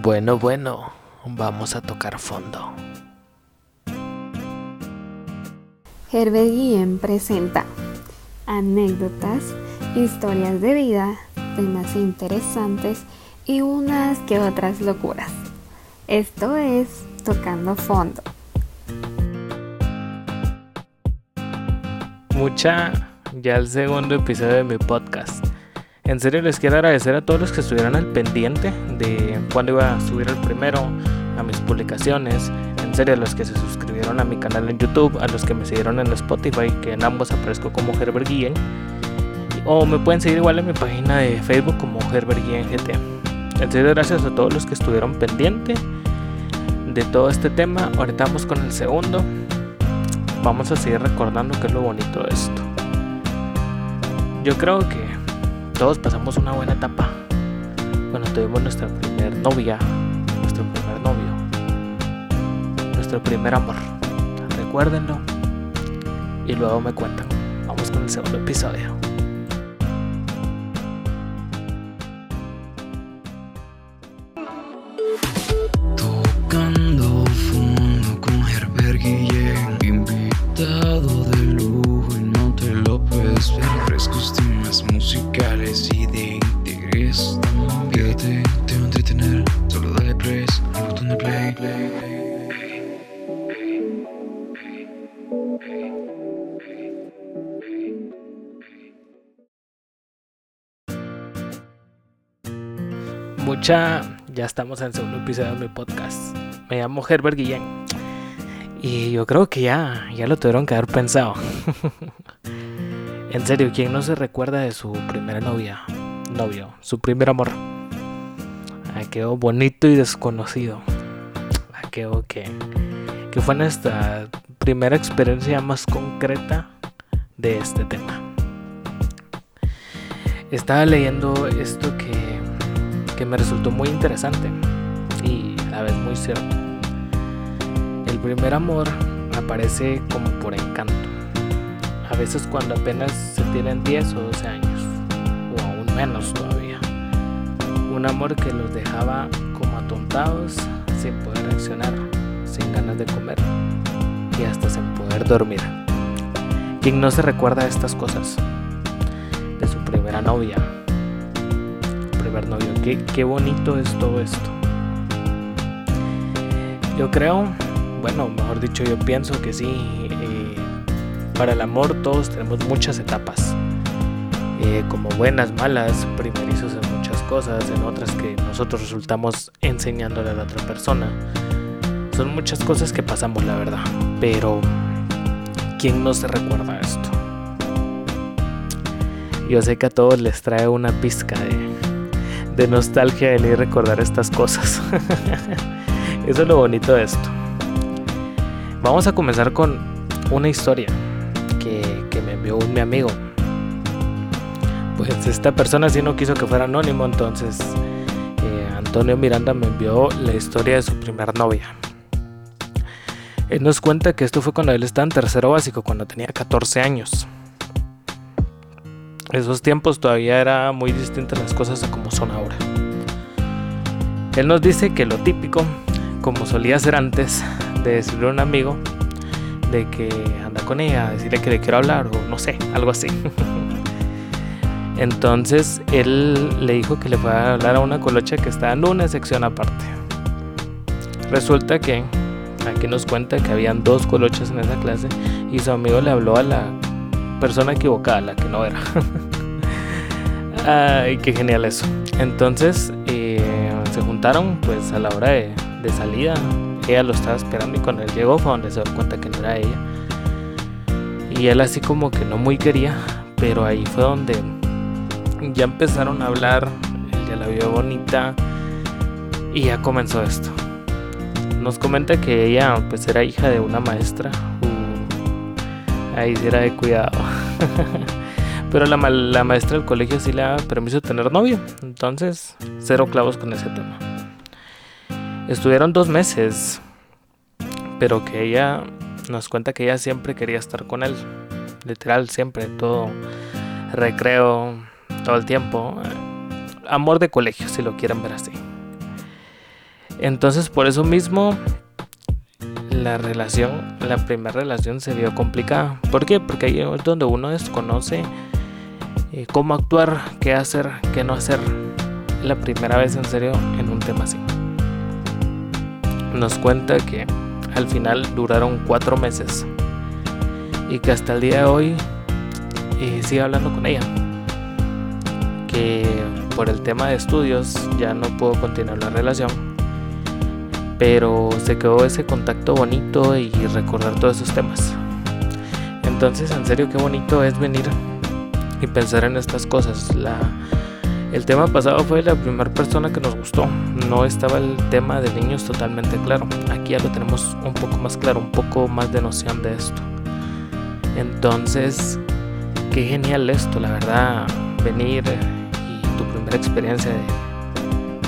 Bueno, bueno, vamos a tocar fondo. Herbert Guillén presenta anécdotas, historias de vida, temas interesantes y unas que otras locuras. Esto es Tocando Fondo. Mucha, ya el segundo episodio de mi podcast. En serio les quiero agradecer a todos los que estuvieron al pendiente de cuándo iba a subir el primero, a mis publicaciones. En serio, a los que se suscribieron a mi canal en YouTube, a los que me siguieron en Spotify, que en ambos aparezco como Herbert Guillén. O me pueden seguir igual en mi página de Facebook como Herbert Guillén GT. En serio, gracias a todos los que estuvieron pendiente de todo este tema. Ahorita vamos con el segundo. Vamos a seguir recordando qué es lo bonito de esto. Yo creo que todos pasamos una buena etapa cuando tuvimos nuestra primer novia, nuestro primer novio, nuestro primer amor. Recuérdenlo y luego me cuentan. Vamos con el segundo episodio. Mucha, ya estamos en el segundo episodio de mi podcast. Me llamo Herbert Guillén. Y yo creo que ya, ya lo tuvieron que haber pensado. en serio, ¿quién no se recuerda de su primera novia? Novio, su primer amor. Quedó bonito y desconocido. Quedó que, que fue nuestra primera experiencia más concreta de este tema. Estaba leyendo esto que me resultó muy interesante y a la vez muy cierto. El primer amor aparece como por encanto, a veces cuando apenas se tienen 10 o 12 años, o aún menos todavía. Un amor que los dejaba como atontados, sin poder reaccionar, sin ganas de comer y hasta sin poder dormir. ¿Quién no se recuerda de estas cosas? De su primera novia, novio. Qué, qué bonito es todo esto. Yo creo, bueno, mejor dicho, yo pienso que sí. Eh, para el amor todos tenemos muchas etapas. Eh, como buenas, malas, primerizos en muchas cosas, en otras que nosotros resultamos enseñándole a la otra persona. Son muchas cosas que pasamos, la verdad. Pero, ¿quién no se recuerda esto? Yo sé que a todos les trae una pizca de, de nostalgia el ir recordar estas cosas. Eso es lo bonito de esto. Vamos a comenzar con una historia que, me envió un mi amigo. Pues esta persona sí no quiso que fuera anónimo, entonces eh, Antonio Miranda me envió la historia de su primer novia. Él nos cuenta que esto fue cuando él estaba en tercero básico, cuando tenía 14 años esos tiempos todavía era muy distintas las cosas a como son ahora. Él nos dice que lo típico, como solía ser antes, de decirle a un amigo de que anda con ella, decirle que le quiero hablar o no sé, algo así. Entonces él le dijo que le fue a hablar a una colocha que está en una sección aparte. Resulta que aquí nos cuenta que habían dos colochas en esa clase y su amigo le habló a la persona equivocada, la que no era. Ay, qué genial eso. Entonces eh, se juntaron pues a la hora de, salida. Ella lo estaba esperando y cuando él llegó fue donde se dio cuenta que no era ella. Y él así como que no muy quería, pero ahí fue donde ya empezaron a hablar, él ya la vio bonita y ya comenzó esto. Nos comenta que ella pues era hija de una maestra ahí sí era de cuidado. Pero la, maestra del colegio sí le da permiso de tener novio. Entonces, cero clavos con ese tema. Estuvieron dos meses. Pero que ella nos cuenta que ella siempre quería estar con él. Literal, siempre, todo recreo, todo el tiempo. Amor de colegio, si lo quieren ver así. Entonces por eso mismo la relación, la primera relación se vio complicada. ¿Por qué? Porque ahí es donde uno desconoce eh, cómo actuar, qué hacer, qué no hacer. La primera vez en serio en un tema así. Nos cuenta que al final duraron cuatro meses y que hasta el día de hoy eh, sigue hablando con ella. Que por el tema de estudios ya no puedo continuar la relación. Pero se quedó ese contacto bonito y recordar todos esos temas. Entonces, en serio, qué bonito es venir y pensar en estas cosas. La, el tema pasado fue la primera persona que nos gustó. No estaba el tema de niños totalmente claro. Aquí ya lo tenemos un poco más claro, un poco más de noción de esto. Entonces, qué genial esto, la verdad, venir y tu primera experiencia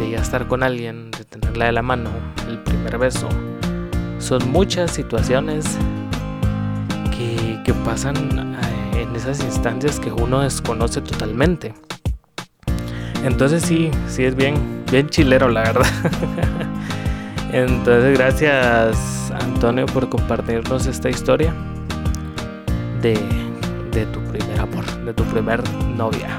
de, ya estar con alguien, de tenerla de la mano, primer beso. Son muchas situaciones que, que pasan eh, en esas instancias que uno desconoce totalmente. Entonces sí, sí es bien, bien chilero la verdad. Entonces gracias Antonio por compartirnos esta historia de de tu primer amor, de tu primer novia.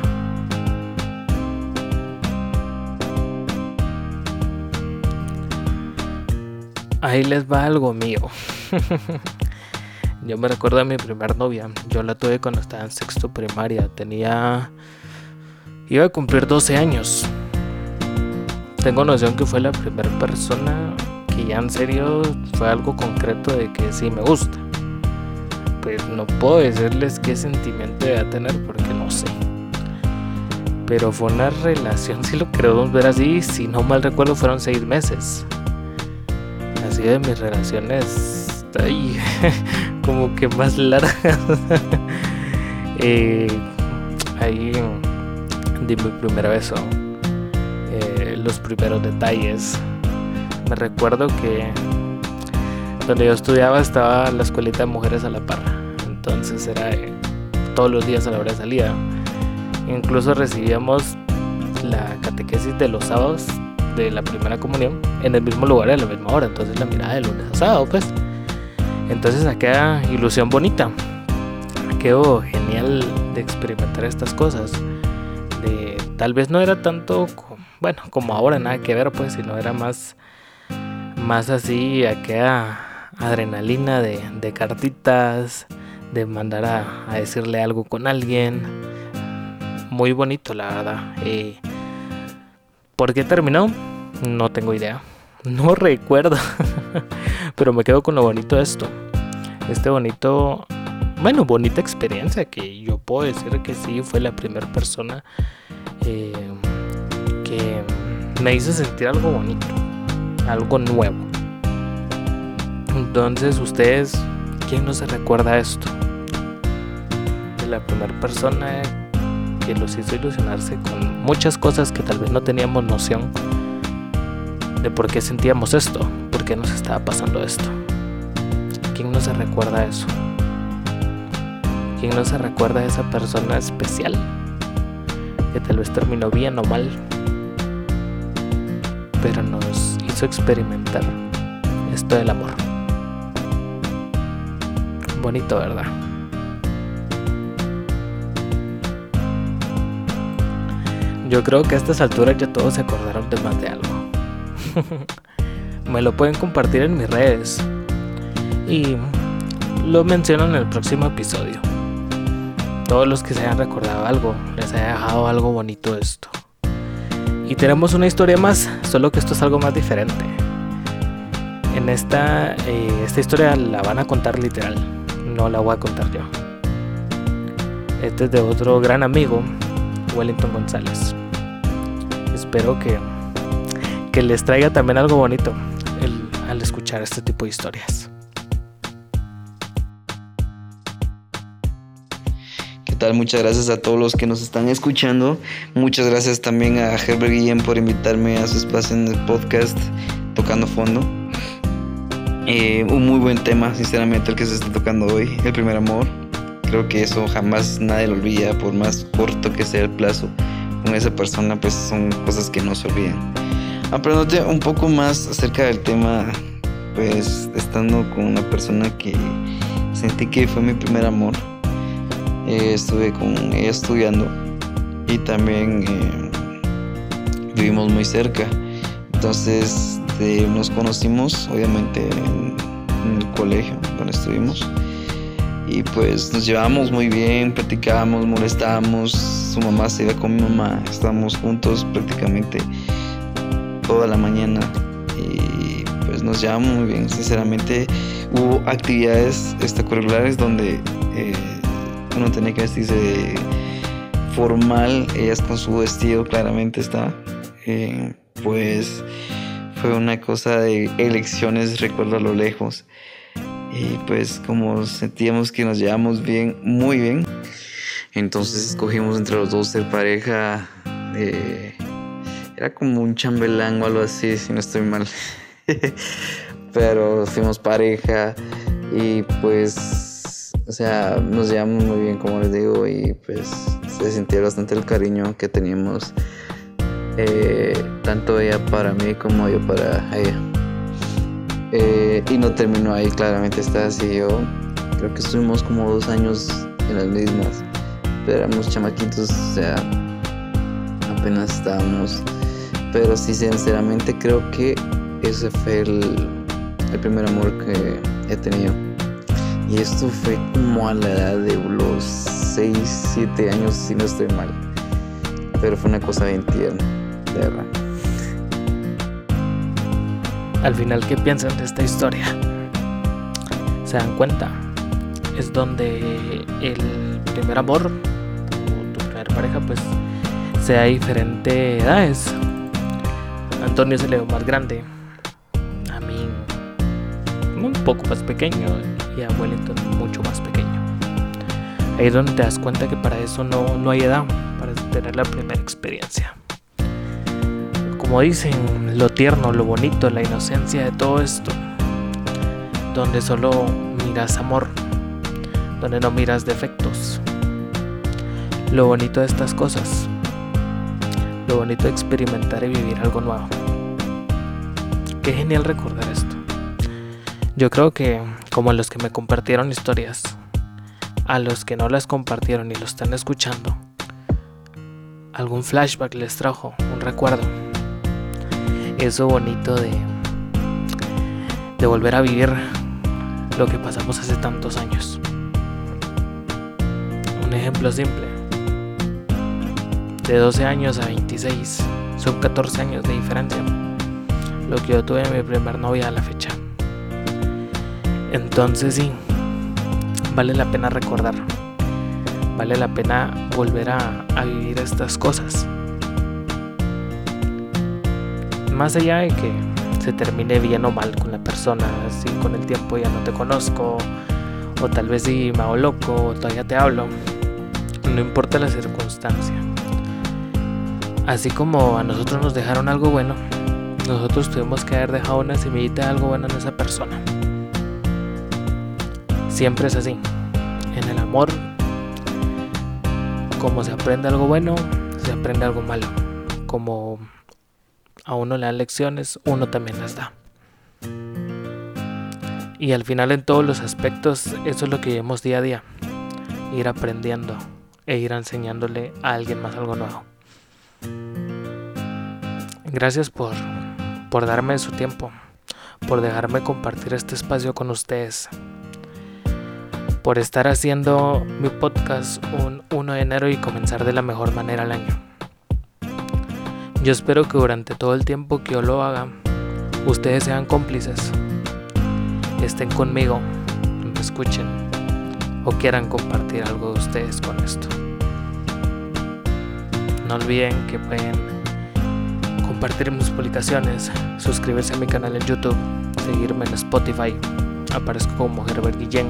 Ahí les va algo mío. Yo me recuerdo de mi primer novia. Yo la tuve cuando estaba en sexto primaria. Tenía. iba a cumplir 12 años. Tengo noción que fue la primera persona que ya en serio fue algo concreto de que sí me gusta pues no puedo decirles qué sentimiento a tener porque no sé. Pero fue una relación, si lo queremos ver así, si no mal recuerdo fueron seis meses. Así de mis relaciones, ay, como que más largas. eh, ahí di mi primer beso, eh, los primeros detalles. Me recuerdo que donde yo estudiaba estaba la escuelita de mujeres a la parra entonces era eh, todos los días a la hora de salida. Incluso recibíamos la catequesis de los sábados de la primera comunión en el mismo lugar a la misma hora, entonces la mirada de lunes a pues. Entonces aquella ilusión bonita, quedó genial de experimentar estas cosas. De, tal vez no era tanto, bueno, como ahora nada que ver, pues, sino era más, más así aquella adrenalina de, de cartitas, de mandar a, decirle algo con alguien. Muy bonito, la verdad. Eh, ¿Por qué terminó? No tengo idea. No recuerdo. Pero me quedo con lo bonito de esto. Este bonito, bueno, bonita experiencia que yo puedo decir que sí fue la primera persona eh, que me hizo sentir algo bonito, algo nuevo. Entonces ustedes ¿Quién no se recuerda esto? De la primera persona que los hizo ilusionarse con muchas cosas que tal vez no teníamos noción de por qué sentíamos esto, por qué nos estaba pasando esto. ¿Quién no se recuerda eso? ¿Quién no se recuerda a esa persona especial que tal vez terminó bien o mal, pero nos hizo experimentar esto del amor? bonito, ¿verdad? Yo creo que a estas alturas ya todos se acordaron de más de algo. Me lo pueden compartir en mis redes. Y lo menciono en el próximo episodio. Todos los que se hayan recordado algo, les haya dejado algo bonito esto. Y tenemos una historia más, solo que esto es algo más diferente. En esta, eh, esta historia la van a contar literal no la voy a contar yo. Este es de otro gran amigo, Wellington González. Espero que, que les traiga también algo bonito al escuchar este tipo de historias. ¿Qué tal? Muchas gracias a todos los que nos están escuchando. Muchas gracias también a Herbert Guillén por invitarme a su espacio en el podcast Tocando Fondo. Eh, un muy buen tema, sinceramente, el que se está tocando hoy, el primer amor. Creo que eso jamás nadie lo olvida, por más corto que sea el plazo con esa persona, pues son cosas que no se olvidan. aprendiendo un poco más acerca del tema, pues estando con una persona que sentí que fue mi primer amor. Eh, estuve con ella estudiando y también eh, vivimos muy cerca. Entonces nos conocimos obviamente en, en, el colegio donde estuvimos y pues nos llevábamos muy bien, platicábamos, molestábamos, su mamá se iba con mi mamá, estábamos juntos prácticamente toda la mañana y pues nos llevamos muy bien, sinceramente hubo actividades extracurriculares donde eh, uno tenía que vestirse formal, ellas con su vestido claramente está, eh, pues fue una cosa de elecciones, recuerdo a lo lejos. Y pues como sentíamos que nos llevamos bien, muy bien, entonces escogimos entre los dos ser pareja. era como un chambelán o algo así, si no estoy mal. Pero fuimos pareja y pues, o sea, nos llevamos muy bien, como les digo, y pues se sentía bastante el cariño que teníamos, eh, tanto ella para mí como yo para ella. Eh, y no terminó ahí, claramente está así. Yo creo que estuvimos como dos años en las mismas, pero éramos chamaquitos, o sea, apenas estábamos. Pero sí, sinceramente creo que ese fue el, el primer amor que he tenido. Y esto fue como a la edad de los 6, 7 años, si no estoy mal. Pero fue una cosa bien tierna, de verdad. Al final, ¿qué piensan de esta historia? ¿Se dan cuenta? Es donde el primer amor, o tu primera pareja, pues sea diferente edades. Antonio se le ve más grande, a mí un poco más pequeño y a Wellington mucho más pequeño. Ahí es donde te das cuenta que para eso no, no hay edad, para tener la primera experiencia como dicen, lo tierno, lo bonito, la inocencia de todo esto, donde solo miras amor, donde no miras defectos. Lo bonito de estas cosas, lo bonito de experimentar y vivir algo nuevo. Qué genial recordar esto. Yo creo que, como los que me compartieron historias, a los que no las compartieron y lo están escuchando, algún flashback les trajo, un recuerdo eso bonito de, de volver a vivir lo que pasamos hace tantos años. Un ejemplo simple. De 12 años a 26 son 14 años de diferencia. Lo que yo tuve mi primer novia a la fecha. Entonces sí, vale la pena recordar. Vale la pena volver a, a vivir estas cosas más allá de que se termine bien o mal con la persona, si con el tiempo ya no te conozco, o tal vez si me hago loco, o todavía te hablo, no importa la circunstancia. Así como a nosotros nos dejaron algo bueno, nosotros tuvimos que haber dejado una semillita de algo bueno en esa persona. Siempre es así. En el amor, como se aprende algo bueno, se aprende algo malo. Como a uno le dan lecciones, uno también las da. Y al final en todos los aspectos eso es lo que vemos día a día. Ir aprendiendo e ir enseñándole a alguien más algo nuevo. Gracias por, por darme su tiempo, por dejarme compartir este espacio con ustedes, por estar haciendo mi podcast un 1 de enero y comenzar de la mejor manera el año. Yo espero que durante todo el tiempo que yo lo haga, ustedes sean cómplices, estén conmigo, me escuchen o quieran compartir algo de ustedes con esto. No olviden que pueden compartir mis publicaciones, suscribirse a mi canal en YouTube, seguirme en Spotify, aparezco como Herbert Guillén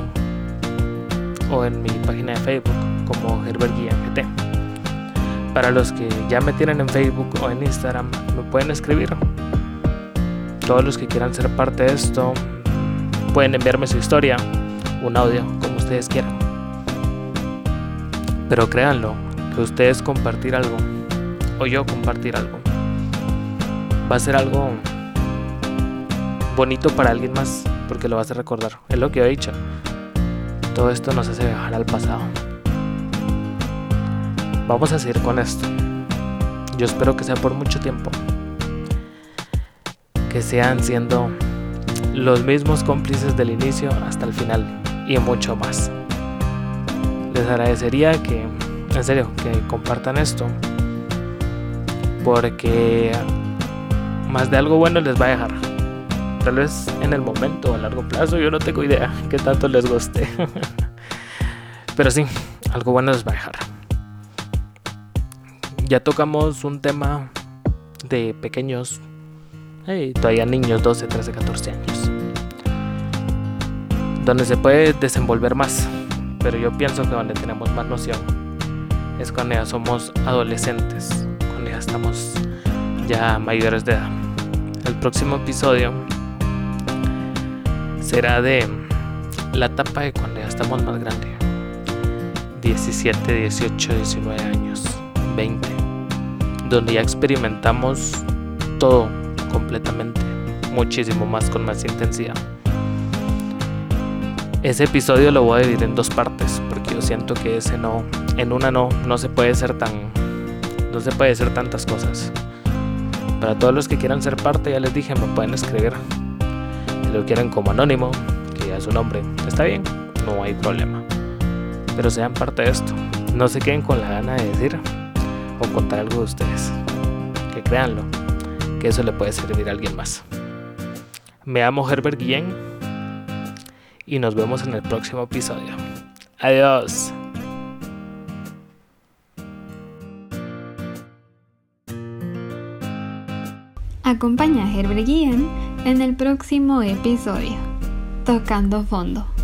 o en mi página de Facebook como Herbert Guillén GT. Para los que ya me tienen en Facebook o en Instagram, me pueden escribir. Todos los que quieran ser parte de esto, pueden enviarme su historia, un audio, como ustedes quieran. Pero créanlo, que ustedes compartir algo, o yo compartir algo, va a ser algo bonito para alguien más, porque lo vas a recordar. Es lo que he dicho. Todo esto nos hace viajar al pasado. Vamos a seguir con esto. Yo espero que sea por mucho tiempo. Que sean siendo los mismos cómplices del inicio hasta el final y mucho más. Les agradecería que, en serio, que compartan esto. Porque más de algo bueno les va a dejar. Tal vez en el momento o a largo plazo, yo no tengo idea que tanto les guste. Pero sí, algo bueno les va a dejar. Ya tocamos un tema de pequeños, todavía niños, 12, 13, 14 años. Donde se puede desenvolver más. Pero yo pienso que donde tenemos más noción es cuando ya somos adolescentes, cuando ya estamos ya mayores de edad. El próximo episodio será de la etapa de cuando ya estamos más grandes. 17, 18, 19 años, 20. Donde ya experimentamos todo completamente, muchísimo más con más intensidad. Ese episodio lo voy a dividir en dos partes, porque yo siento que ese no, en una no, no se puede ser tan, no se puede hacer tantas cosas. Para todos los que quieran ser parte, ya les dije, me pueden escribir. Si lo quieren como anónimo, que ya su nombre, está bien, no hay problema. Pero sean parte de esto. No se queden con la gana de decir o contar algo de ustedes. Que créanlo, que eso le puede servir a alguien más. Me llamo Herbert Guillén y nos vemos en el próximo episodio. Adiós. Acompaña a Herbert Guillén en el próximo episodio, Tocando Fondo.